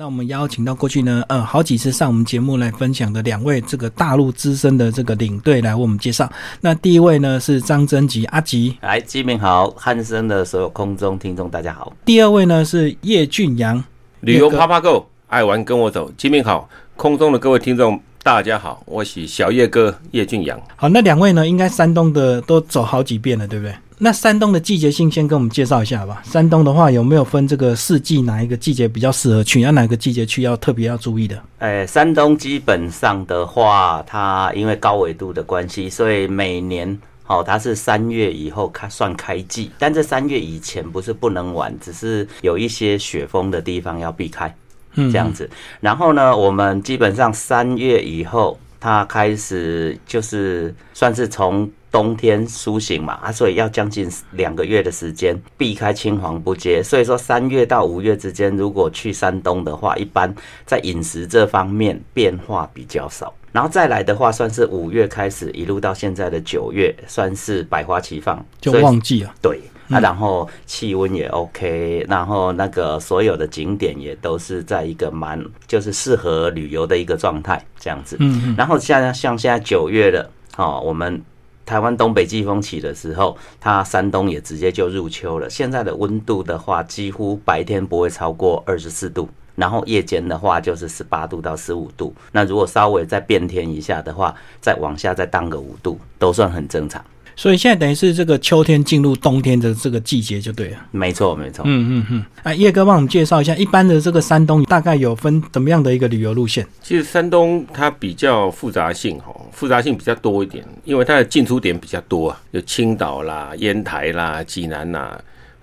那我们邀请到过去呢，呃，好几次上我们节目来分享的两位这个大陆资深的这个领队来为我们介绍。那第一位呢是张真吉阿吉，来，基民好，汉森的所有空中听众大家好。第二位呢是叶俊阳，旅游啪啪够，爱玩跟我走，基民好，空中的各位听众大家好，我是小叶哥叶俊阳。好，那两位呢，应该山东的都走好几遍了，对不对？那山东的季节性先跟我们介绍一下吧。山东的话有没有分这个四季，哪一个季节比较适合去？要哪个季节去要特别要注意的？诶，山东基本上的话，它因为高纬度的关系，所以每年哦，它是三月以后开算开季，但这三月以前不是不能玩，只是有一些雪峰的地方要避开，这样子。然后呢，我们基本上三月以后，它开始就是算是从。冬天苏醒嘛，啊，所以要将近两个月的时间避开青黄不接。所以说三月到五月之间，如果去山东的话，一般在饮食这方面变化比较少。然后再来的话，算是五月开始一路到现在的九月，算是百花齐放，就旺季啊。对，那然后气温也 OK，然后那个所有的景点也都是在一个蛮就是适合旅游的一个状态这样子。嗯嗯。然后像像现在九月了，哦，我们。台湾东北季风起的时候，它山东也直接就入秋了。现在的温度的话，几乎白天不会超过二十四度，然后夜间的话就是十八度到十五度。那如果稍微再变天一下的话，再往下再荡个五度，都算很正常。所以现在等于是这个秋天进入冬天的这个季节就对了。没错，没错。嗯嗯嗯。啊，叶哥帮我们介绍一下，一般的这个山东大概有分怎么样的一个旅游路线？其实山东它比较复杂性哈，复杂性比较多一点，因为它的进出点比较多啊，有青岛啦、烟台啦、济南啦。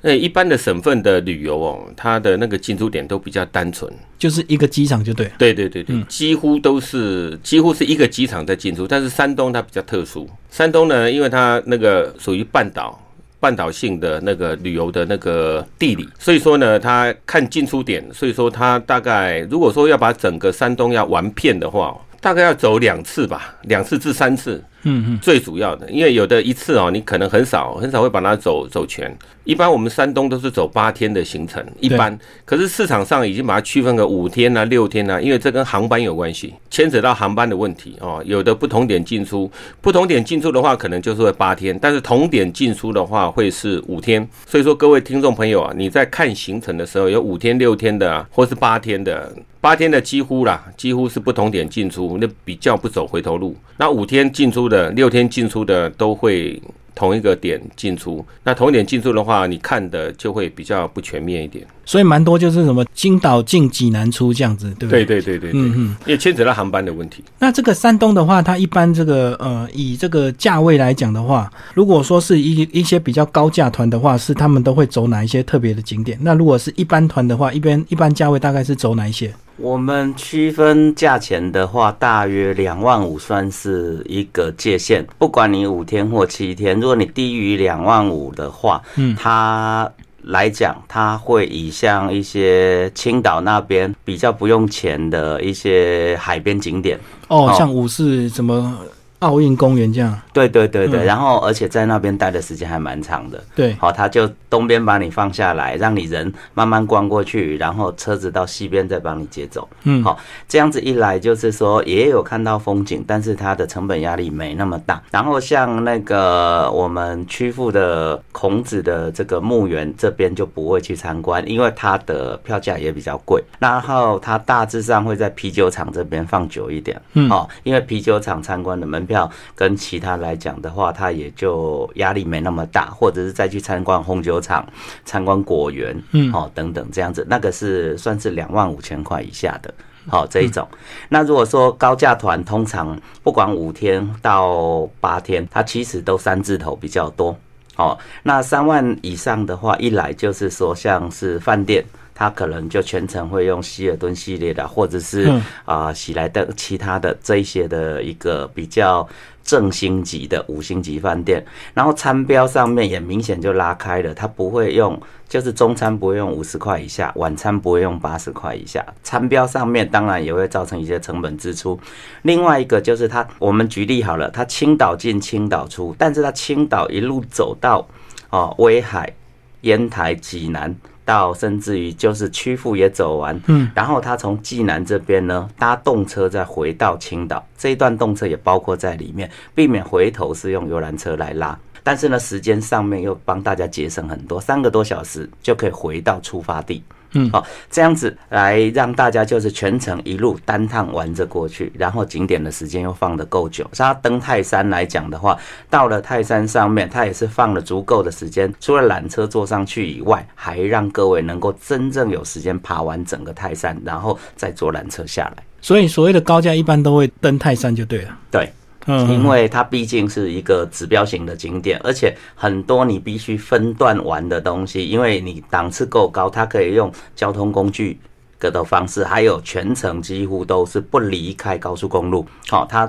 那一般的省份的旅游哦，它的那个进出点都比较单纯，就是一个机场就对。对对对对，几乎都是几乎是一个机场在进出。但是山东它比较特殊，山东呢，因为它那个属于半岛，半岛性的那个旅游的那个地理，所以说呢，它看进出点，所以说它大概如果说要把整个山东要玩遍的话，大概要走两次吧，两次至三次。嗯嗯，最主要的，因为有的一次哦，你可能很少很少会把它走走全。一般我们山东都是走八天的行程，一般。可是市场上已经把它区分个五天啊、六天啊，因为这跟航班有关系，牵扯到航班的问题哦。有的不同点进出，不同点进出的话，可能就是会八天；但是同点进出的话，会是五天。所以说，各位听众朋友啊，你在看行程的时候，有五天、六天的，或是八天的，八天的几乎啦，几乎是不同点进出，那比较不走回头路。那五天进出的、的六天进出的都会。同一个点进出，那同一点进出的话，你看的就会比较不全面一点。所以蛮多就是什么青岛进济南出这样子，对不对？对对对对，嗯嗯，也牵扯到航班的问题。那这个山东的话，它一般这个呃，以这个价位来讲的话，如果说是一一些比较高价团的话，是他们都会走哪一些特别的景点？那如果是一般团的话，一边一般价位大概是走哪一些？我们区分价钱的话，大约两万五算是一个界限。不管你五天或七天，如果你低于两万五的话，嗯，它来讲，它会以像一些青岛那边比较不用钱的一些海边景点哦，像五四什么。奥运公园这样，对对对对，然后而且在那边待的时间还蛮长的。对，好，他就东边把你放下来，让你人慢慢逛过去，然后车子到西边再帮你接走。嗯，好，这样子一来就是说也有看到风景，但是它的成本压力没那么大。然后像那个我们曲阜的孔子的这个墓园这边就不会去参观，因为它的票价也比较贵。然后它大致上会在啤酒厂这边放久一点。嗯，哦，因为啤酒厂参观的门。票跟其他来讲的话，它也就压力没那么大，或者是再去参观红酒厂、参观果园，嗯，哦等等这样子，那个是算是两万五千块以下的，好这一种。那如果说高价团，通常不管五天到八天，它其实都三字头比较多，哦，那三万以上的话，一来就是说像是饭店。他可能就全程会用希尔顿系列的，或者是啊喜来登其他的这一些的一个比较正星级的五星级饭店，然后餐标上面也明显就拉开了，他不会用，就是中餐不会用五十块以下，晚餐不会用八十块以下，餐标上面当然也会造成一些成本支出。另外一个就是他，我们举例好了，他青岛进青岛出，但是他青岛一路走到哦威海、烟台、济南。到甚至于就是曲阜也走完，嗯，然后他从济南这边呢搭动车再回到青岛，这一段动车也包括在里面，避免回头是用游览车来拉。但是呢，时间上面又帮大家节省很多，三个多小时就可以回到出发地。嗯，好，这样子来让大家就是全程一路单趟玩着过去，然后景点的时间又放得够久。他登泰山来讲的话，到了泰山上面，他也是放了足够的时间，除了缆车坐上去以外，还让各位能够真正有时间爬完整个泰山，然后再坐缆车下来。所以，所谓的高价一般都会登泰山就对了。对。嗯，因为它毕竟是一个指标型的景点，而且很多你必须分段玩的东西，因为你档次够高，它可以用交通工具的方式，还有全程几乎都是不离开高速公路。好，它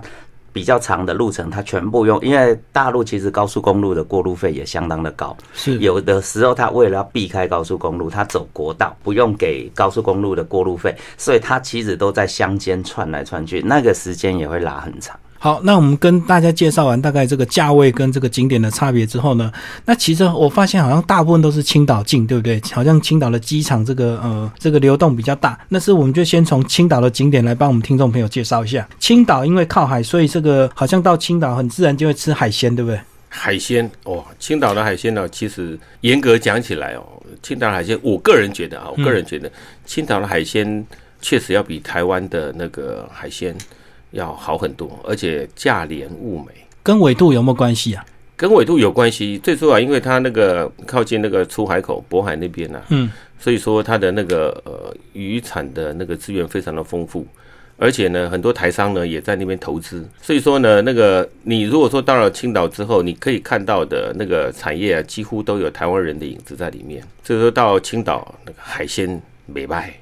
比较长的路程，它全部用，因为大陆其实高速公路的过路费也相当的高，是有的时候它为了要避开高速公路，它走国道，不用给高速公路的过路费，所以它其实都在乡间串来串去，那个时间也会拉很长。好，那我们跟大家介绍完大概这个价位跟这个景点的差别之后呢，那其实我发现好像大部分都是青岛近，对不对？好像青岛的机场这个呃这个流动比较大。那是我们就先从青岛的景点来帮我们听众朋友介绍一下。青岛因为靠海，所以这个好像到青岛很自然就会吃海鲜，对不对？海鲜哦，青岛的海鲜呢，其实严格讲起来哦，青岛海鲜，我个人觉得啊，我个人觉得青岛的海鲜确实要比台湾的那个海鲜。要好很多，而且价廉物美，跟纬度有没有关系啊？跟纬度有关系，最主要因为它那个靠近那个出海口渤海那边呢，嗯，所以说它的那个呃渔产的那个资源非常的丰富，而且呢很多台商呢也在那边投资，所以说呢那个你如果说到了青岛之后，你可以看到的那个产业啊，几乎都有台湾人的影子在里面，所以说到青岛那个海鲜美卖，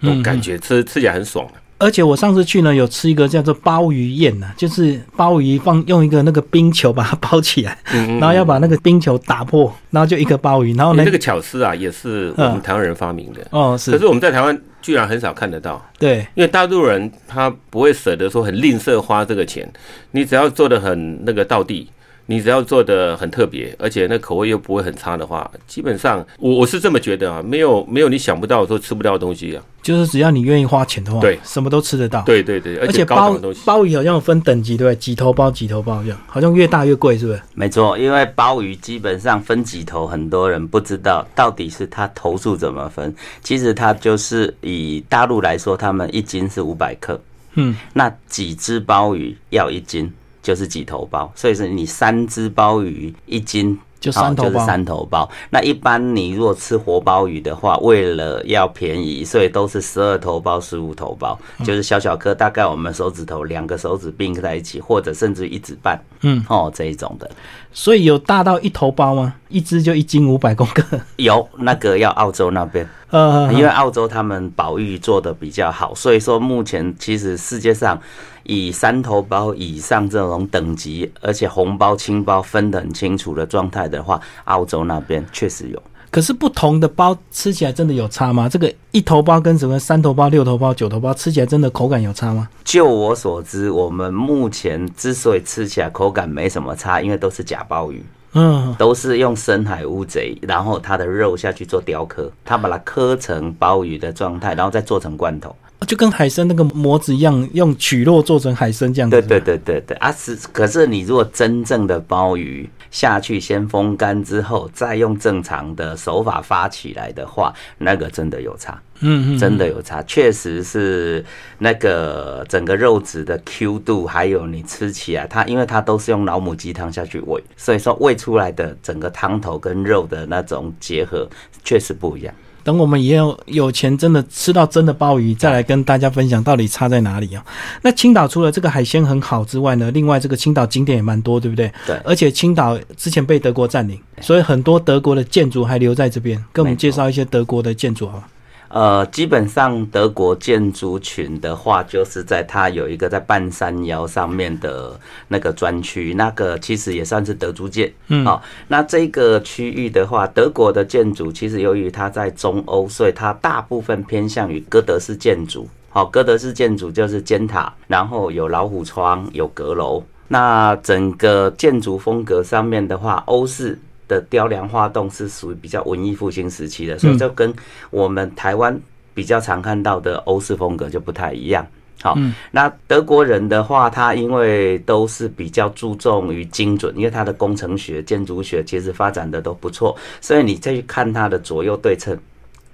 都感觉吃吃起来很爽的。而且我上次去呢，有吃一个叫做鲍鱼宴呢，就是鲍鱼放用一个那个冰球把它包起来，然后要把那个冰球打破，然后就一个鲍鱼。然后呢，这个巧思啊，也是我们台湾人发明的哦。是，可是我们在台湾居然很少看得到。对，因为大陆人他不会舍得说很吝啬花这个钱，你只要做的很那个到地。你只要做的很特别，而且那口味又不会很差的话，基本上我我是这么觉得啊，没有没有你想不到说吃不到的东西啊，就是只要你愿意花钱的话，对，什么都吃得到。对对对，而且鲍鲍鱼好像有分等级，对不对？几头鲍几头鲍这样，好像越大越贵，是不是？没错，因为鲍鱼基本上分几头，很多人不知道到底是它头数怎么分。其实它就是以大陆来说，他们一斤是五百克，嗯，那几只鲍鱼要一斤。就是几头包，所以是你三只鲍鱼一斤。就三头包，三头包。那一般你如果吃活鲍鱼的话，为了要便宜，所以都是十二头包、十五头包，就是小小颗，大概我们手指头两个手指并在一起，或者甚至一指半，嗯，哦这一种的。所以有大到一头包吗？一只就一斤五百公克？有，那个要澳洲那边，呃，因为澳洲他们保育做的比较好，所以说目前其实世界上以三头包以上这种等级，而且红包、青包分得很清楚的状态。的话，澳洲那边确实有，可是不同的包吃起来真的有差吗？这个一头包跟什么三头包、六头包、九头包吃起来真的口感有差吗？就我所知，我们目前之所以吃起来口感没什么差，因为都是假鲍鱼，嗯，都是用深海乌贼，然后它的肉下去做雕刻，它把它刻成鲍鱼的状态，然后再做成罐头。就跟海参那个模子一样，用曲肉做成海参这样子。对对对对对啊！是，可是你如果真正的鲍鱼下去先风干之后，再用正常的手法发起来的话，那个真的有差。嗯嗯，真的有差，确实是那个整个肉质的 Q 度，还有你吃起来，它因为它都是用老母鸡汤下去喂，所以说喂出来的整个汤头跟肉的那种结合，确实不一样。等我们也有有钱，真的吃到真的鲍鱼，再来跟大家分享到底差在哪里啊？那青岛除了这个海鲜很好之外呢，另外这个青岛景点也蛮多，对不对？对。而且青岛之前被德国占领，所以很多德国的建筑还留在这边。跟我们介绍一些德国的建筑好呃，基本上德国建筑群的话，就是在它有一个在半山腰上面的那个专区，那个其实也算是德租界。嗯，好，那这个区域的话，德国的建筑其实由于它在中欧，所以它大部分偏向于哥德式建筑。好，哥德式建筑就是尖塔，然后有老虎窗，有阁楼。那整个建筑风格上面的话，欧式。的雕梁画栋是属于比较文艺复兴时期的，所以就跟我们台湾比较常看到的欧式风格就不太一样。好，那德国人的话，他因为都是比较注重于精准，因为他的工程学、建筑学其实发展的都不错，所以你再去看他的左右对称。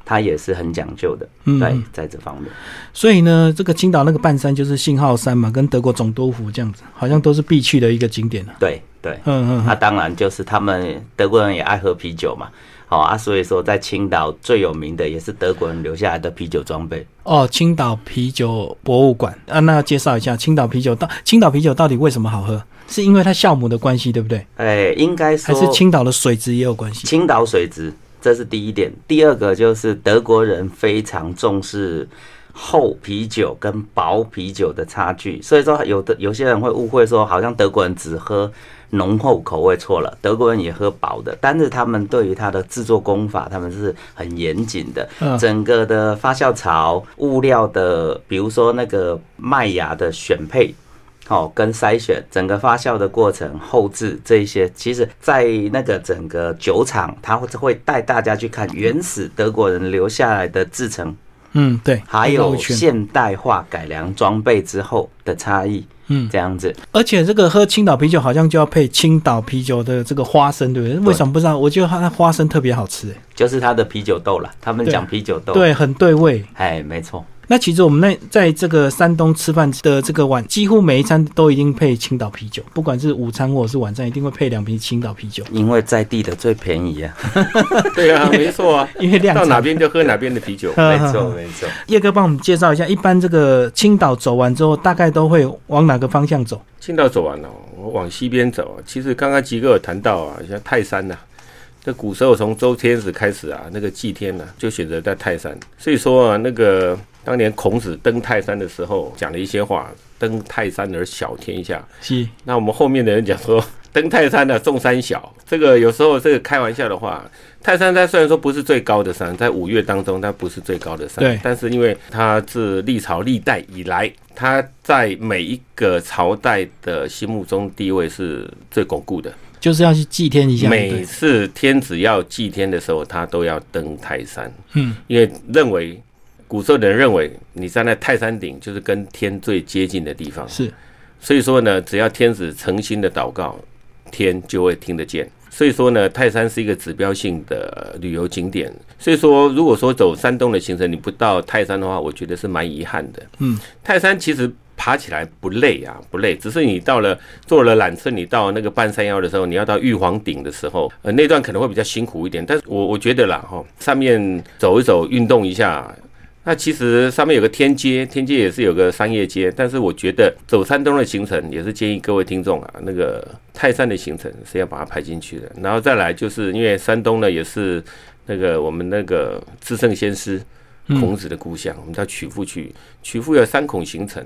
它也是很讲究的，在在这方面。所以呢，这个青岛那个半山就是信号山嘛，跟德国总督府这样子，好像都是必去的一个景点啊对对，嗯嗯。那当然就是他们德国人也爱喝啤酒嘛，好啊，所以说在青岛最有名的也是德国人留下来的啤酒装备。哦，青岛啤酒博物馆啊，那要介绍一下青岛啤酒到青岛啤酒到底为什么好喝？是因为它酵母的关系，对不对？哎，应该还是青岛的水质也有关系。青岛水质。这是第一点，第二个就是德国人非常重视厚啤酒跟薄啤酒的差距，所以说有的有些人会误会说，好像德国人只喝浓厚口味，错了，德国人也喝薄的，但是他们对于它的制作工法，他们是很严谨的，整个的发酵槽物料的，比如说那个麦芽的选配。好，跟筛选整个发酵的过程、后置这一些，其实，在那个整个酒厂，他会会带大家去看原始德国人留下来的制成，嗯，对，还有现代化改良装备之后的差异，嗯，这样子。而且这个喝青岛啤酒好像就要配青岛啤酒的这个花生，对不对？为什么不知道？我觉得它花生特别好吃，哎，就是它的啤酒豆了。他们讲啤酒豆，对，很对味，哎，没错。那其实我们那在这个山东吃饭的这个晚，几乎每一餐都一定配青岛啤酒，不管是午餐或者是晚餐，一定会配两瓶青岛啤酒。因为在地的最便宜啊。对啊，没错啊，因为量到哪边就喝哪边的啤酒。没错没错。叶哥帮我们介绍一下，一般这个青岛走完之后，大概都会往哪个方向走？青岛走完了，我往西边走。其实刚刚吉哥有谈到啊，像泰山呐。这古时候从周天子开始啊，那个祭天呢，就选择在泰山。所以说啊，那个当年孔子登泰山的时候讲了一些话：“登泰山而小天下。”是。那我们后面的人讲说：“ 登泰山呢，众山小。”这个有时候这个开玩笑的话，泰山它虽然说不是最高的山，在五岳当中它不是最高的山，对。但是因为它自历朝历代以来，它在每一个朝代的心目中地位是最巩固的。就是要去祭天一下。每次天子要祭天的时候，他都要登泰山。嗯，因为认为古时候的人认为，你站在泰山顶就是跟天最接近的地方。是，所以说呢，只要天子诚心的祷告，天就会听得见。所以说呢，泰山是一个指标性的旅游景点。所以说，如果说走山东的行程，你不到泰山的话，我觉得是蛮遗憾的。嗯，泰山其实。爬起来不累啊，不累，只是你到了坐了缆车，你到那个半山腰的时候，你要到玉皇顶的时候，呃，那段可能会比较辛苦一点。但是我我觉得啦，哈，上面走一走，运动一下，那其实上面有个天街，天街也是有个商业街。但是我觉得走山东的行程，也是建议各位听众啊，那个泰山的行程是要把它排进去的。然后再来就是因为山东呢，也是那个我们那个至圣先师。孔子的故乡，我们叫曲阜去。曲阜有三孔行程，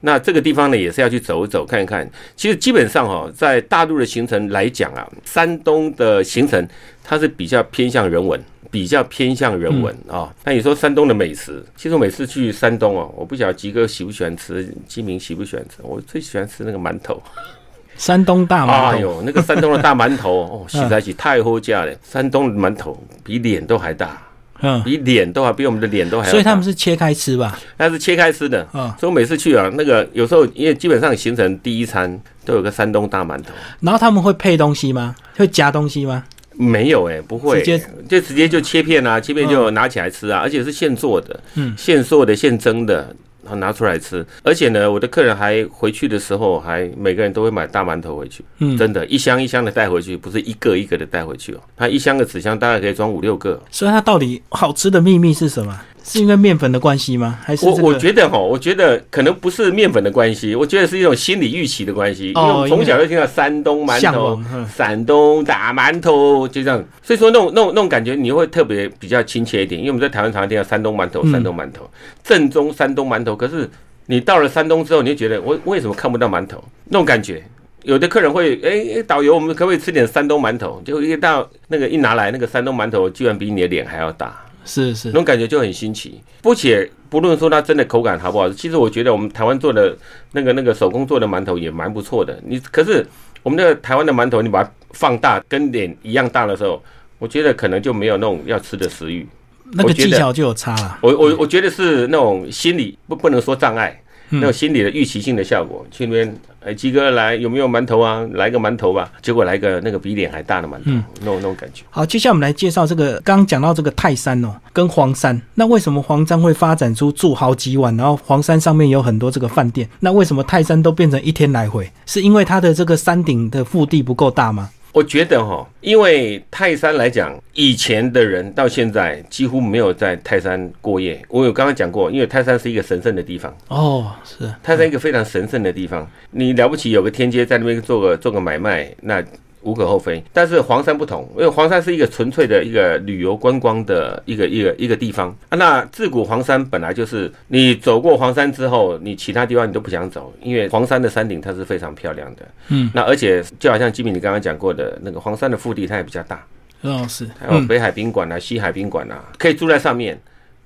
那这个地方呢，也是要去走一走，看一看。其实基本上哦，在大陆的行程来讲啊，山东的行程它是比较偏向人文，比较偏向人文啊。那你说山东的美食，其实我每次去山东哦，我不晓得吉哥喜不喜欢吃，金明喜不喜欢吃？我最喜欢吃那个馒头，山东大馒头。哎呦，那个山东的大馒头 哦，实在是太好价了。山东馒头比脸都还大。嗯，比脸都还比我们的脸都还大，所以他们是切开吃吧？那是切开吃的。嗯，所以我每次去啊，那个有时候因为基本上行程第一餐都有个山东大馒头。然后他们会配东西吗？会夹东西吗？没有哎，不会，直接就直接就切片啊，切片就拿起来吃啊，而且是现做的，嗯，现做的、现蒸的。然后拿出来吃，而且呢，我的客人还回去的时候，还每个人都会买大馒头回去。嗯，真的，一箱一箱的带回去，不是一个一个的带回去哦。他一箱的纸箱大概可以装五六个。所以它到底好吃的秘密是什么？是因为面粉的关系吗？还是我我觉得哈，我觉得可能不是面粉的关系，我觉得是一种心理预期的关系。因为从小就听到山东馒头、山东大馒头，就这样，所以说那种那种那种感觉，你会特别比较亲切一点。因为我们在台湾常常听到山东馒头、山东馒头，正宗山东馒头。可是你到了山东之后，你就觉得我为什么看不到馒头？那种感觉，有的客人会哎，导游，我们可不可以吃点山东馒头？就一到那个一拿来，那个山东馒头居然比你的脸还要大。是是，那种感觉就很新奇，不且不论说它真的口感好不好，其实我觉得我们台湾做的那个那个手工做的馒头也蛮不错的。你可是我们那个台湾的馒头，你把它放大跟脸一样大的时候，我觉得可能就没有那种要吃的食欲。那个技巧就有差了。我我我觉得是那种心理不不能说障碍。那种心理的预期性的效果，去那边，哎，鸡哥来有没有馒头啊？来个馒头吧，结果来个那个比脸还大的馒头，那种那种感觉。好，接下来我们来介绍这个，刚刚讲到这个泰山哦，跟黄山。那为什么黄山会发展出住好几晚，然后黄山上面有很多这个饭店？那为什么泰山都变成一天来回？是因为它的这个山顶的腹地不够大吗？我觉得哈，因为泰山来讲，以前的人到现在几乎没有在泰山过夜。我有刚刚讲过，因为泰山是一个神圣的地方哦，是泰山一个非常神圣的地方。你了不起有个天街在那边做个做个买卖，那。无可厚非，但是黄山不同，因为黄山是一个纯粹的一个旅游观光的一个一个一个地方啊。那自古黄山本来就是，你走过黄山之后，你其他地方你都不想走，因为黄山的山顶它是非常漂亮的。嗯，那而且就好像吉米你刚刚讲过的那个黄山的腹地，它也比较大。哦，是，还有北海宾馆啊、西海宾馆啊，可以住在上面。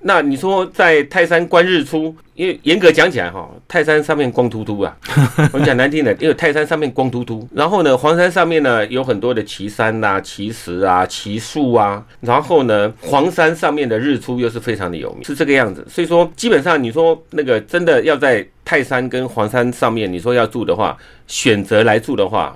那你说在泰山观日出，因为严格讲起来哈，泰山上面光秃秃啊。我讲难听的，因为泰山上面光秃秃。然后呢，黄山上面呢有很多的奇山呐、奇石啊、奇树啊。然后呢，黄山上面的日出又是非常的有名，是这个样子。所以说，基本上你说那个真的要在泰山跟黄山上面，你说要住的话，选择来住的话。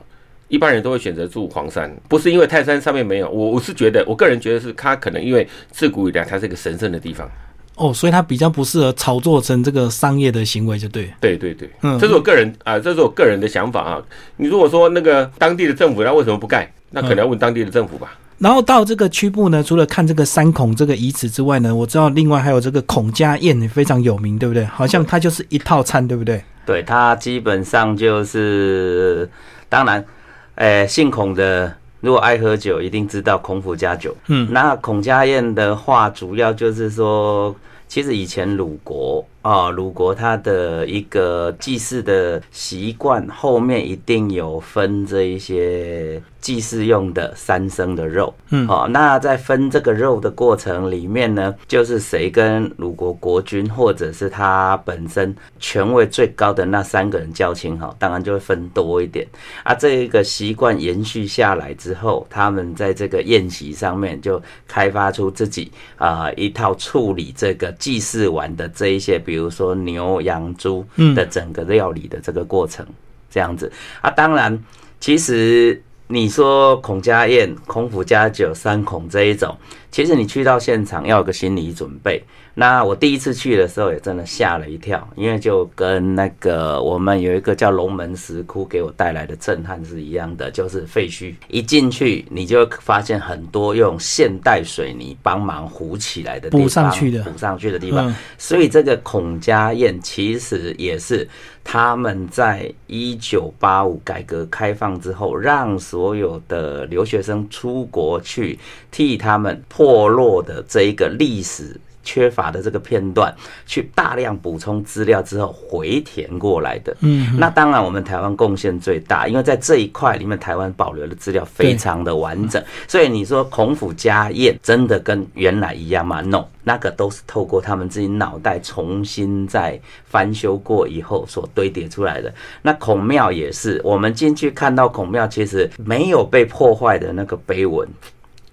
一般人都会选择住黄山，不是因为泰山上面没有，我我是觉得，我个人觉得是它可能因为自古以来它是一个神圣的地方，哦，所以它比较不适合炒作成这个商业的行为，就对。对对对，嗯，这是我个人啊，这是我个人的想法啊。你如果说那个当地的政府，那为什么不盖？那可能要问当地的政府吧。然后到这个区部呢，除了看这个三孔这个遗址之外呢，我知道另外还有这个孔家宴也非常有名，对不对？好像它就是一套餐，对不对？对，它基本上就是，当然。诶，姓孔的如果爱喝酒，一定知道孔府家酒。嗯，那孔家宴的话，主要就是说，其实以前鲁国。啊，鲁国他的一个祭祀的习惯，后面一定有分这一些祭祀用的三牲的肉。嗯，好，那在分这个肉的过程里面呢，就是谁跟鲁国国君或者是他本身权位最高的那三个人交情好，当然就会分多一点。啊，这一个习惯延续下来之后，他们在这个宴席上面就开发出自己啊一套处理这个祭祀完的这一些。比如说牛羊猪的整个料理的这个过程，这样子。啊，当然，其实你说孔家宴、孔府家酒、三孔这一种，其实你去到现场要有个心理准备。那我第一次去的时候也真的吓了一跳，因为就跟那个我们有一个叫龙门石窟给我带来的震撼是一样的，就是废墟一进去，你就会发现很多用现代水泥帮忙糊起来的地方，补上去的补上去的地方。所以这个孔家宴其实也是他们在一九八五改革开放之后，让所有的留学生出国去替他们破落的这一个历史。缺乏的这个片段，去大量补充资料之后回填过来的。嗯，那当然我们台湾贡献最大，因为在这一块里面，台湾保留的资料非常的完整。所以你说孔府家宴真的跟原来一样吗？no，那个都是透过他们自己脑袋重新再翻修过以后所堆叠出来的。那孔庙也是，我们进去看到孔庙，其实没有被破坏的那个碑文，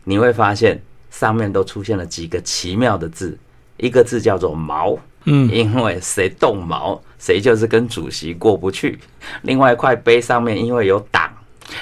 你会发现上面都出现了几个奇妙的字。一个字叫做“毛”，嗯，因为谁动毛，谁就是跟主席过不去。另外一块碑上面因为有党，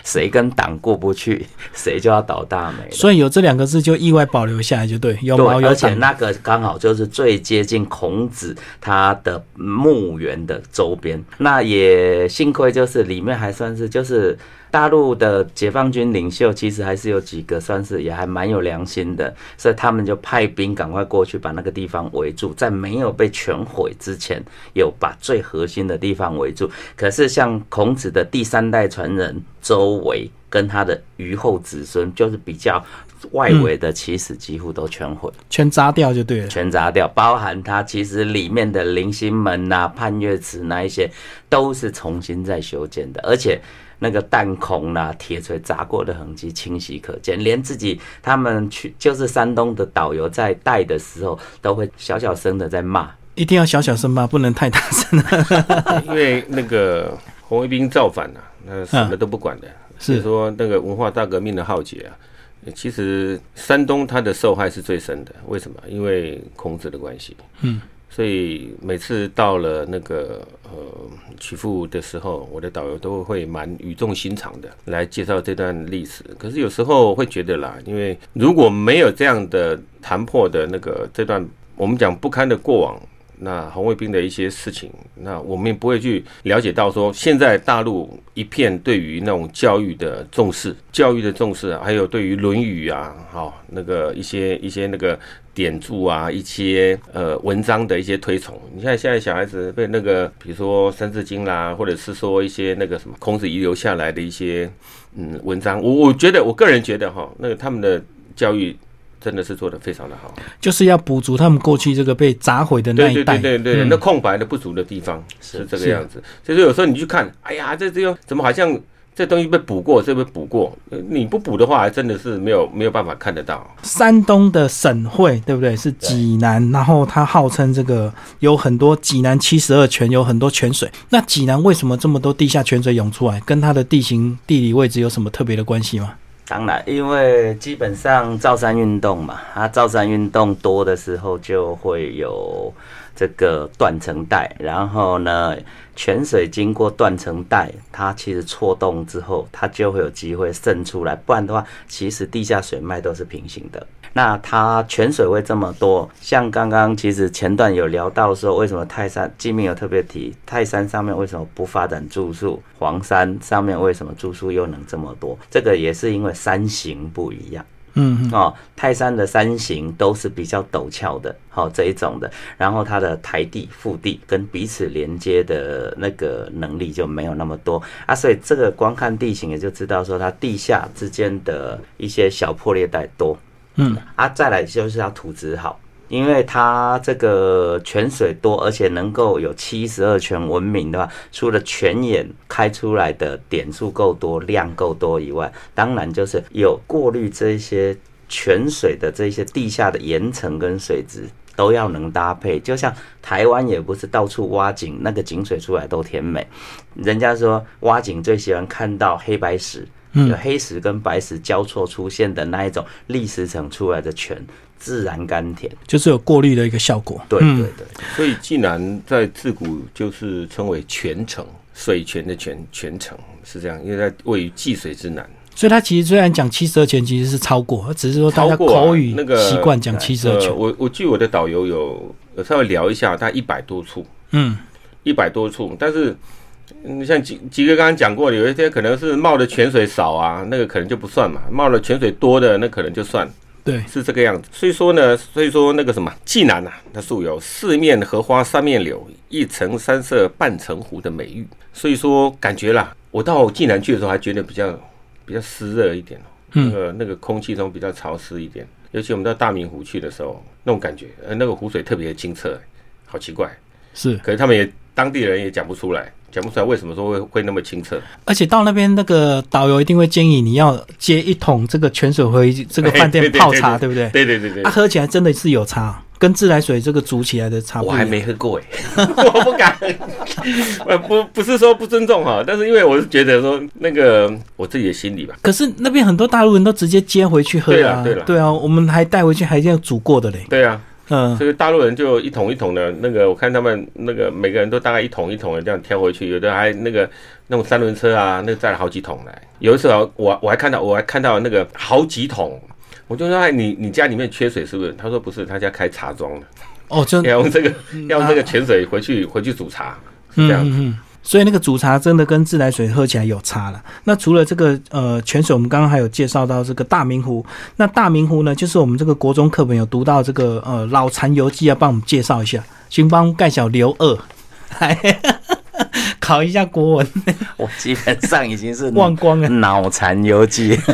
谁跟党过不去，谁就要倒大霉。所以有这两个字就意外保留下来，就对，有毛有而且那个刚好就是最接近孔子他的墓园的周边。那也幸亏就是里面还算是就是。大陆的解放军领袖其实还是有几个算是也还蛮有良心的，所以他们就派兵赶快过去把那个地方围住，在没有被全毁之前，有把最核心的地方围住。可是像孔子的第三代传人周围跟他的余后子孙，就是比较外围的，其实几乎都全毁，全砸掉就对了，全砸掉，包含他其实里面的零星门呐、盼月池那一些，都是重新再修建的，而且。那个弹孔啦、铁锤砸过的痕迹清晰可见，连自己他们去就是山东的导游在带的时候，都会小小声的在骂一定要小小声骂，不能太大声。因为那个红卫兵造反啊，那什么都不管的。是说那个文化大革命的浩劫啊，其实山东它的受害是最深的。为什么？因为孔子的关系。嗯。所以每次到了那个呃曲阜的时候，我的导游都会蛮语重心长的来介绍这段历史。可是有时候会觉得啦，因为如果没有这样的谈破的那个这段我们讲不堪的过往。那红卫兵的一些事情，那我们也不会去了解到说，现在大陆一片对于那种教育的重视，教育的重视，还有对于《论语》啊，好那个一些一些那个典著啊，一些呃文章的一些推崇。你看现在小孩子被那个，比如说《三字经》啦，或者是说一些那个什么孔子遗留下来的一些嗯文章，我我觉得我个人觉得哈，那个他们的教育。真的是做的非常的好，就是要补足他们过去这个被砸毁的那一代，对对对对，那空白的不足的地方是这个样子。所以说有时候你去看，哎呀，这这又怎么好像这东西被补过，这被补过？你不补的话，还真的是没有没有办法看得到。山东的省会对不对？是济南，然后它号称这个有很多济南七十二泉，有很多泉水。那济南为什么这么多地下泉水涌出来？跟它的地形地理位置有什么特别的关系吗？当然，因为基本上造山运动嘛，它造山运动多的时候就会有这个断层带，然后呢，泉水经过断层带，它其实错动之后，它就会有机会渗出来，不然的话，其实地下水脉都是平行的。那它泉水会这么多，像刚刚其实前段有聊到说，为什么泰山纪命有特别提，泰山上面为什么不发展住宿，黄山上面为什么住宿又能这么多？这个也是因为山形不一样。嗯哦，泰山的山形都是比较陡峭的，好这一种的，然后它的台地、腹地跟彼此连接的那个能力就没有那么多。啊，所以这个光看地形也就知道说它地下之间的一些小破裂带多。嗯。啊，再来就是要土质好，因为它这个泉水多，而且能够有七十二泉闻名的话，除了泉眼开出来的点数够多、量够多以外，当然就是有过滤这些泉水的这些地下的岩层跟水质都要能搭配。就像台湾也不是到处挖井，那个井水出来都甜美。人家说挖井最喜欢看到黑白石。有黑石跟白石交错出现的那一种砾石层出来的泉，自然甘甜，就是有过滤的一个效果。对对对，所以济南在自古就是称为泉城，水泉的泉，泉城是这样，因为它位于济水之南。所以它其实虽然讲七十二泉，其实是超过，只是说大家口语那个习惯讲七十二泉。我我据我的导游有有稍微聊一下，大概一百多处，嗯，一百多处，但是。嗯，像吉吉哥刚刚讲过的，有一些可能是冒的泉水少啊，那个可能就不算嘛；冒的泉水多的，那可能就算。对，是这个样子。所以说呢，所以说那个什么济南呐，它素有四面荷花三面柳，一城山色半城湖的美誉。所以说感觉啦，我到济南去的时候还觉得比较比较湿热一点哦，那个那个空气中比较潮湿一点。尤其我们到大明湖去的时候，那种感觉，呃，那个湖水特别清澈，好奇怪。是，可是他们也当地人也讲不出来。讲不出来为什么说会会那么清澈，而且到那边那个导游一定会建议你要接一桶这个泉水回这个饭店泡茶，对不对？对对对对，它喝起来真的是有差，跟自来水这个煮起来的差。我还没喝过哎，我不敢。呃，不不是说不尊重哈，但是因为我是觉得说那个我自己的心理吧。可是那边很多大陆人都直接接回去喝啊，对了，对啊，我们还带回去还要煮过的嘞。对啊。嗯，所以大陆人就一桶一桶的那个，我看他们那个每个人都大概一桶一桶的这样挑回去，有的还那个那种三轮车啊，那个载了好几桶来。有一次我我还看到我还看到那个好几桶，我就说哎，你你家里面缺水是不是？他说不是，他家开茶庄的。哦，就要用这个要用这个泉水回去回去煮茶，这样子。所以那个煮茶真的跟自来水喝起来有差了。那除了这个呃泉水，我们刚刚还有介绍到这个大明湖。那大明湖呢，就是我们这个国中课本有读到这个呃老残游记，要帮我们介绍一下，请帮盖小刘二 考一下国文。我基本上已经是 忘光了脑残游记。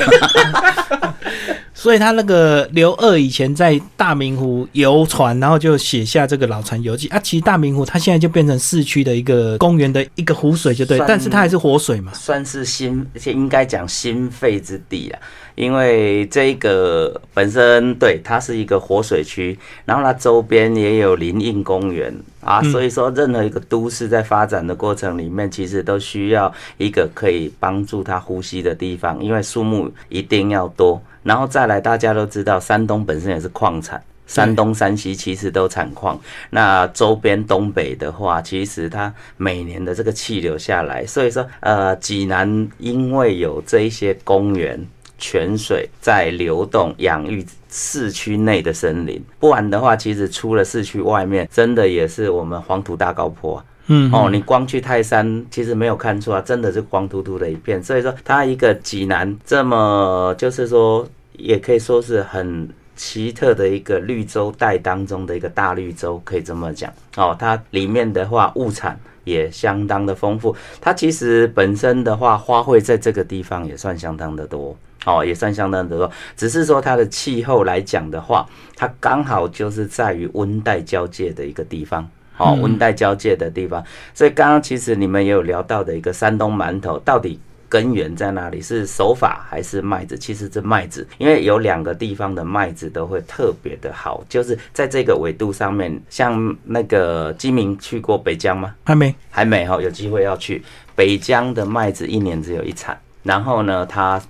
所以他那个刘二以前在大明湖游船，然后就写下这个《老船游记》啊。其实大明湖它现在就变成市区的一个公园的一个湖水，就对，但是它还是活水嘛，算是心，应该讲心肺之地啊。因为这个本身对它是一个活水区，然后它周边也有林荫公园啊，所以说任何一个都市在发展的过程里面，其实都需要一个可以帮助它呼吸的地方，因为树木一定要多。然后再来，大家都知道山东本身也是矿产，山东、山西其实都产矿。那周边东北的话，其实它每年的这个气流下来，所以说呃，济南因为有这一些公园。泉水在流动，养育市区内的森林。不然的话，其实出了市区外面，真的也是我们黄土大高坡。嗯，哦，你光去泰山，其实没有看出啊，真的是光秃秃的一片。所以说，它一个济南这么，就是说，也可以说是很奇特的一个绿洲带当中的一个大绿洲，可以这么讲。哦，它里面的话，物产也相当的丰富。它其实本身的话，花卉在这个地方也算相当的多。哦，也算相当的多，只是说它的气候来讲的话，它刚好就是在于温带交界的一个地方，哦，温带交界的地方。所以刚刚其实你们也有聊到的一个山东馒头，到底根源在哪里？是手法还是麦子？其实这麦子，因为有两个地方的麦子都会特别的好，就是在这个纬度上面。像那个基民去过北疆吗？还没，还没哈，有机会要去北疆的麦子，一年只有一产。然后呢，它。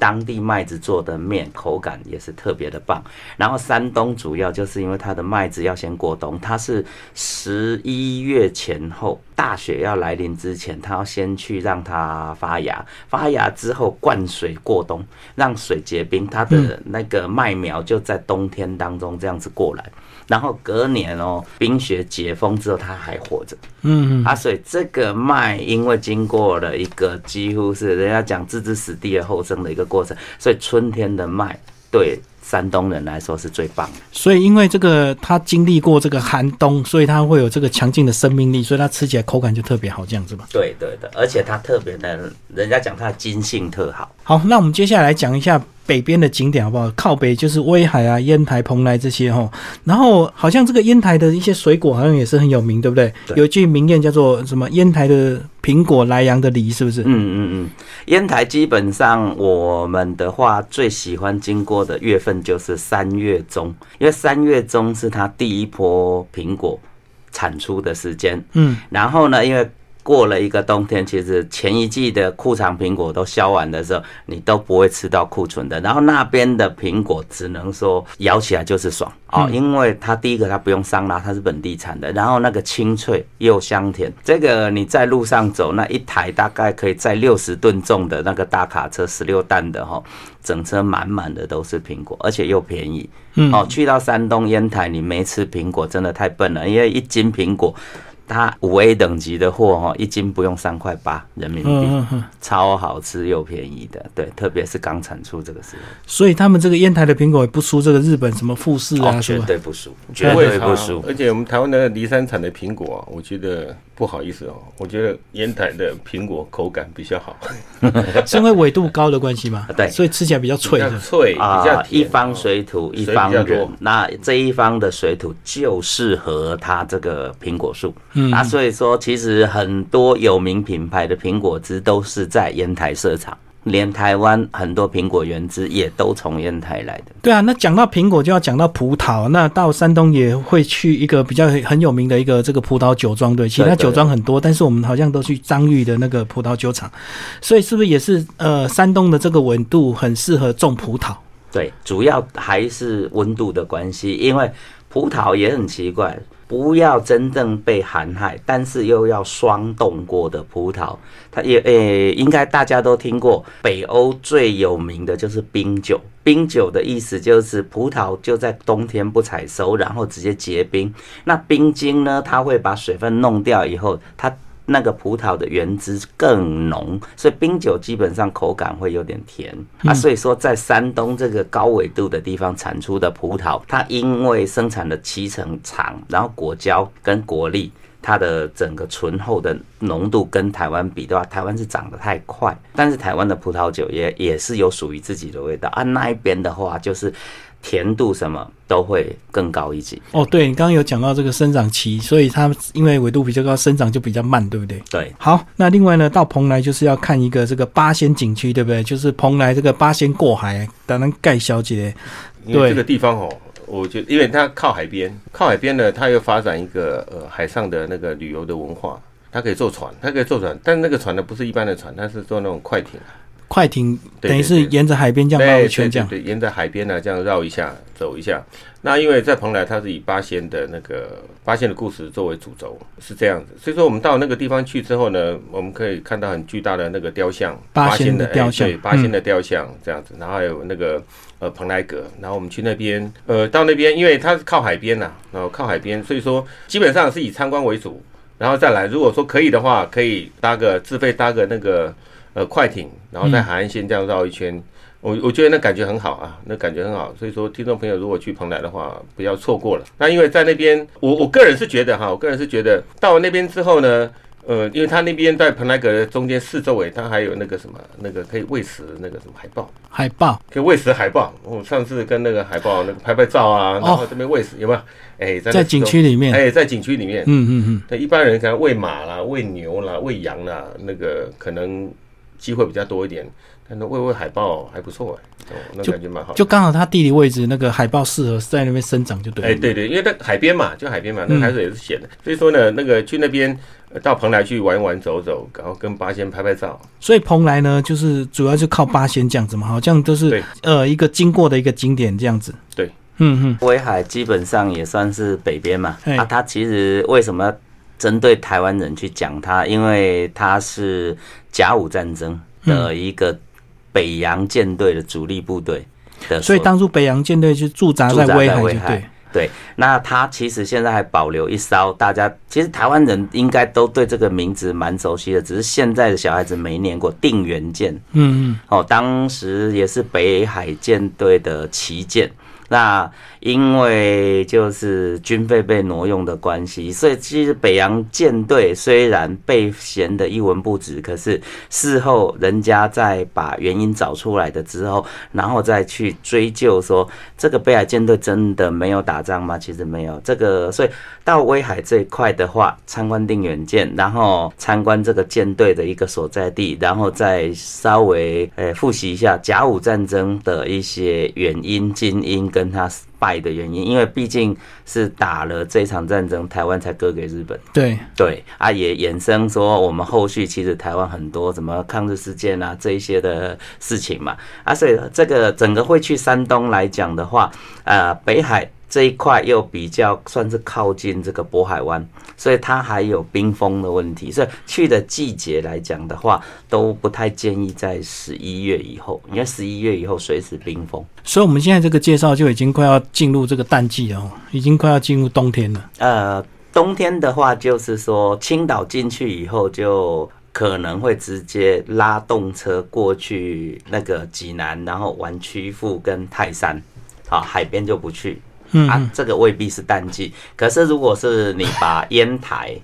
当地麦子做的面口感也是特别的棒，然后山东主要就是因为它的麦子要先过冬，它是十一月前后大雪要来临之前，它要先去让它发芽，发芽之后灌水过冬，让水结冰，它的那个麦苗就在冬天当中这样子过来。然后隔年哦，冰雪解封之后，它还活着。嗯，啊，所以这个麦因为经过了一个几乎是人家讲置之死地而后生的一个过程，所以春天的麦对山东人来说是最棒的。所以因为这个它经历过这个寒冬，所以它会有这个强劲的生命力，所以它吃起来口感就特别好，这样子嘛。对对的，而且它特别的，人家讲它的筋性特好。好，那我们接下来讲一下。北边的景点好不好？靠北就是威海啊、烟台、蓬莱这些哈。然后好像这个烟台的一些水果好像也是很有名，对不对？有一句名谚叫做什么？烟台的苹果，莱阳的梨，是不是？嗯嗯嗯。烟台基本上我们的话最喜欢经过的月份就是三月中，因为三月中是它第一波苹果产出的时间。嗯。然后呢，因为过了一个冬天，其实前一季的库藏苹果都销完的时候，你都不会吃到库存的。然后那边的苹果只能说咬起来就是爽哦，因为它第一个它不用桑拉，它是本地产的，然后那个清脆又香甜。这个你在路上走，那一台大概可以载六十吨重的那个大卡车，十六担的哈，整车满满的都是苹果，而且又便宜。嗯，哦，去到山东烟台，你没吃苹果真的太笨了，因为一斤苹果。它五 A 等级的货哈，一斤不用三块八人民币，超好吃又便宜的。对，特别是刚产出这个时候，所以他们这个烟台的苹果也不输这个日本什么富士啊，绝对不输，绝对不输。而且我们台湾的梨山产的苹果，我觉得不好意思哦，我觉得烟台的苹果口感比较好，是因为纬度高的关系吗？对，所以吃起来比较脆，脆啊。一方水土一方人，那这一方的水土就适合它这个苹果树。嗯。啊，所以说其实很多有名品牌的苹果汁都是在烟台设厂，连台湾很多苹果原汁也都从烟台来的。对啊，那讲到苹果就要讲到葡萄，那到山东也会去一个比较很有名的一个这个葡萄酒庄，对，其他酒庄很多，但是我们好像都去张裕的那个葡萄酒厂，所以是不是也是呃山东的这个温度很适合种葡萄？对，主要还是温度的关系，因为葡萄也很奇怪。不要真正被寒害，但是又要霜冻过的葡萄，它也诶，应该大家都听过。北欧最有名的就是冰酒，冰酒的意思就是葡萄就在冬天不采收，然后直接结冰。那冰晶呢，它会把水分弄掉以后，它。那个葡萄的原汁更浓，所以冰酒基本上口感会有点甜啊。所以说，在山东这个高纬度的地方产出的葡萄，它因为生产的期程长，然后果胶跟果粒它的整个醇厚的浓度跟台湾比的话，台湾是长得太快，但是台湾的葡萄酒也也是有属于自己的味道啊。那一边的话，就是甜度什么都会更高一级。哦，对你刚刚有讲到这个生长期，所以它因为纬度比较高，生长就比较慢，对不对？对，好，那另外呢，到蓬莱就是要看一个这个八仙景区，对不对？就是蓬莱这个八仙过海，当然盖小姐，对这个地方哦，我觉得因为它靠海边，靠海边呢，它又发展一个呃海上的那个旅游的文化，它可以坐船，它可以坐船，但那个船呢不是一般的船，它是坐那种快艇，快艇等于是沿着海边这样绕一圈这样。对沿着海边呢这样绕一下，走一下。那因为在蓬莱，它是以八仙的那个八仙的故事作为主轴，是这样子。所以说我们到那个地方去之后呢，我们可以看到很巨大的那个雕像，八仙的哎雕像对，八仙的雕像这样子。然后还有那个呃蓬莱阁，然后我们去那边，呃，到那边，因为它是靠海边呐、然后靠海边，所以说基本上是以参观为主。然后再来，如果说可以的话，可以搭个自费搭个那个呃快艇，然后在海岸线这样绕一圈。我我觉得那感觉很好啊，那感觉很好，所以说听众朋友如果去蓬莱的话，不要错过了。那因为在那边，我我个人是觉得哈，我个人是觉得到了那边之后呢，呃，因为它那边在蓬莱阁的中间四周围，它还有那个什么那个可以喂食那个什么海豹，海豹可以喂食海豹。我上次跟那个海豹那个拍拍照啊，然后这边喂食有没有？哎，在在景区里面，哎，在景区里面，嗯嗯嗯，对一般人可能喂马啦、喂牛啦、喂羊啦，那个可能机会比较多一点。但是喂喂海豹还不错哎、哦，那感觉蛮好的。就刚好它地理位置那个海豹适合在那边生长，就对了。哎，对对，因为它海边嘛，就海边嘛，那海水也是咸的，所以说呢，那个去那边呃到蓬莱去玩一玩、走走，然后跟八仙拍拍照。所以蓬莱呢，就是主要就靠八仙这样子嘛，好像都是对呃一个经过的一个景点这样子。对，嗯嗯，威海基本上也算是北边嘛，啊，它其实为什么要针对台湾人去讲它？因为它是甲午战争的一个北洋舰队的主力部队的，所以当初北洋舰队就驻扎在威海，就在威海对。对，那他其实现在还保留一艘，大家其实台湾人应该都对这个名字蛮熟悉的，只是现在的小孩子没念过定远舰。嗯嗯，哦，当时也是北海舰队的旗舰。那因为就是军费被挪用的关系，所以其实北洋舰队虽然被嫌得一文不值，可是事后人家再把原因找出来的之后，然后再去追究说这个北海舰队真的没有打仗吗？其实没有。这个所以到威海这一块的话，参观定远舰，然后参观这个舰队的一个所在地，然后再稍微呃复习一下甲午战争的一些原因、精因跟他败的原因，因为毕竟是打了这场战争，台湾才割给日本。对，对啊，也衍生说我们后续其实台湾很多什么抗日事件啊这一些的事情嘛啊，所以这个整个会去山东来讲的话，呃，北海这一块又比较算是靠近这个渤海湾，所以它还有冰封的问题，所以去的季节来讲的话，都不太建议在十一月以后，因为十一月以后随时冰封。所以我们现在这个介绍就已经快要进入这个淡季了哦，已经快要进入冬天了。呃，冬天的话，就是说青岛进去以后，就可能会直接拉动车过去那个济南，然后玩曲阜跟泰山，啊，海边就不去。嗯啊，这个未必是淡季。可是如果是你把烟台、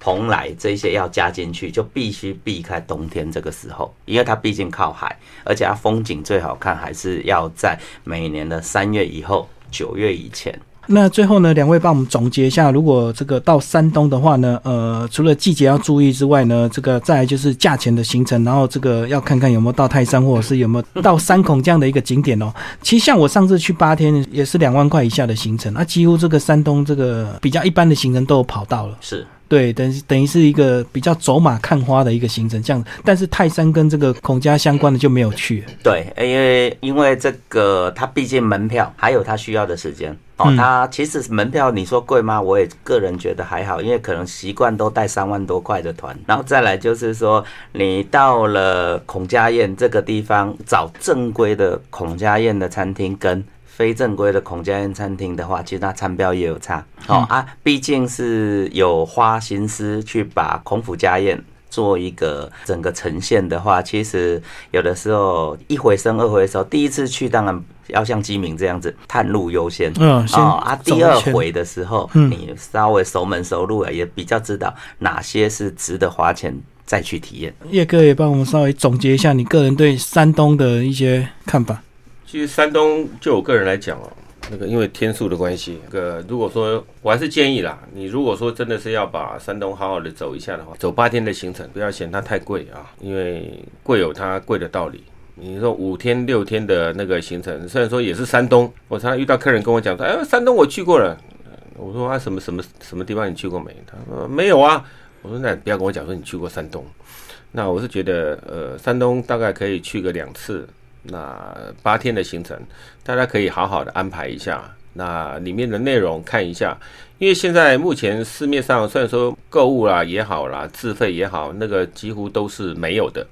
蓬莱这些要加进去，就必须避开冬天这个时候，因为它毕竟靠海，而且它风景最好看还是要在每年的三月以后、九月以前。那最后呢，两位帮我们总结一下，如果这个到山东的话呢，呃，除了季节要注意之外呢，这个再来就是价钱的行程，然后这个要看看有没有到泰山或者是有没有到山孔这样的一个景点哦。其实像我上次去八天也是两万块以下的行程，那、几乎这个山东这个比较一般的行程都有跑到了。是。对，等于等于是一个比较走马看花的一个行程，这样。但是泰山跟这个孔家相关的就没有去。对，因为因为这个它毕竟门票还有它需要的时间哦。嗯它其实门票你说贵吗？我也个人觉得还好，因为可能习惯都带三万多块的团。然后再来就是说，你到了孔家宴这个地方找正规的孔家宴的餐厅跟。非正规的孔家宴餐厅的话，其实它餐标也有差。好、啊，毕竟是有花心思去把孔府家宴做一个整个呈现的话，其实有的时候一回生二回熟。第一次去当然要像鸡鸣这样子探路优先。嗯，先哦啊，第二回的时候，嗯你稍微熟门熟路了，也比较知道哪些是值得花钱再去体验。叶哥也帮我们稍微总结一下你个人对山东的一些看法。其实山东就我个人来讲哦，那个因为天数的关系，那个如果说我还是建议啦，你如果说真的是要把山东好好的走一下的话，走八天的行程，不要嫌它太贵啊，因为贵有它贵的道理。你说五天六天的那个行程，虽然说也是山东，我常常遇到客人跟我讲说，哎，山东我去过了。我说啊，什么什么什么地方你去过没？他说没有啊。我说那不要跟我讲说你去过山东。那我是觉得，呃，山东大概可以去个两次，那八天的行程，大家可以好好的安排一下。那里面的内容看一下，因为现在目前市面上虽然说购物啦也好啦，自费也好，那个几乎都是没有的。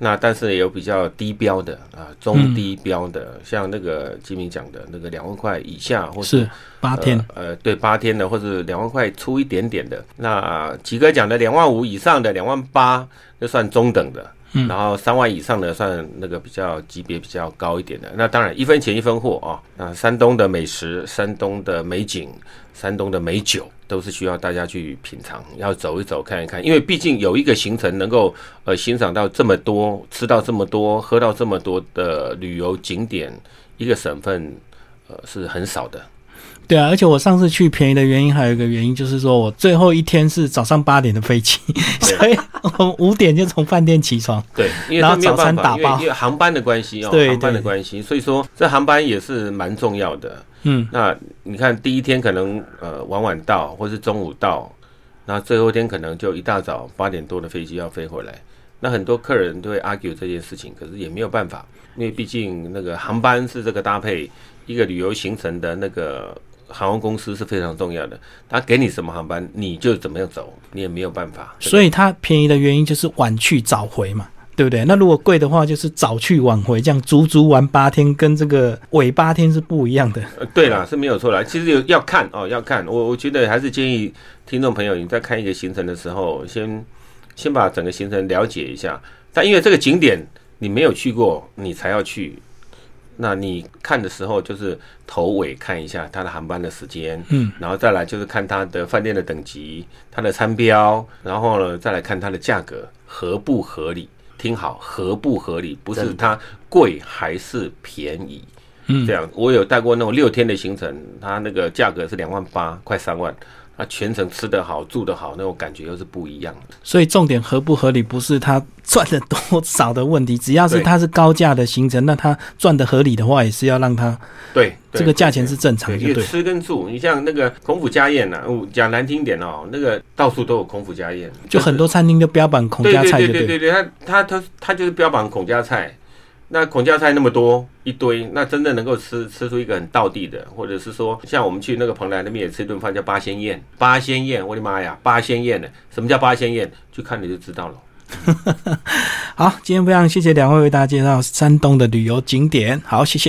那但是也有比较低标的啊，中低标的，像那个吉明讲的那个两万块以下，或是八天，呃，呃对，八天的或者两万块出一点点的。那吉哥讲的两万五以上的，两万八就算中等的。嗯然后三万以上的算那个比较级别比较高一点的，那当然一分钱一分货啊。那山东的美食、山东的美景、山东的美酒，都是需要大家去品尝，要走一走看一看，因为毕竟有一个行程能够呃欣赏到这么多、吃到这么多、喝到这么多的旅游景点，一个省份呃是很少的。对啊，而且我上次去便宜的原因还有一个原因，就是说我最后一天是早上八点的飞机，所以我五点就从饭店起床。对，因为早餐打包因为航班的关系哦，航班的对关系，所以说这航班也是蛮重要的。嗯，那你看第一天可能呃晚晚到，或是中午到，那最后一天可能就一大早八点多的飞机要飞回来。那很多客人都会 argue 这件事情，可是也没有办法，因为毕竟那个航班是这个搭配一个旅游行程的那个航空公司是非常重要的，他给你什么航班你就怎么样走，你也没有办法。所以它便宜的原因就是晚去早回嘛，对不对？那如果贵的话，就是早去晚回，这样足足玩八天，跟这个尾八天是不一样的。呃，对啦，是没有错啦。其实有要看哦，要看。我我觉得还是建议听众朋友，你在看一个行程的时候，先先把整个行程了解一下。但因为这个景点你没有去过，你才要去，那你看的时候就是头尾看一下它的航班的时间，嗯，然后再来就是看它的饭店的等级、它的餐标，然后呢再来看它的价格合不合理。听好，合不合理，不是它贵还是便宜。嗯这样我有带过那种六天的行程，它那个价格是两万八，快三万，它全程吃得好、住得好，那种感觉又是不一样的。所以重点合不合理，不是他赚的多 少的问题，只要是他是高价的行程，那他赚的合理的话，也是要让他对，对这个价钱是正常的，因为就对。吃跟住，你像那个孔府家宴呐、哦讲难听点哦，那个到处都有孔府家宴，就很多餐厅都标榜孔家菜，就对。对对对对，他他他他就是标榜孔家菜。那孔家菜那么多一堆，那真的能够吃吃出一个很道地的，或者是说像我们去那个蓬莱那边也吃一顿饭叫八仙宴，八仙宴，我的妈呀，八仙宴呢？什么叫八仙宴？去看你就知道了。好，今天非常谢谢两位为大家介绍山东的旅游景点，好，谢谢。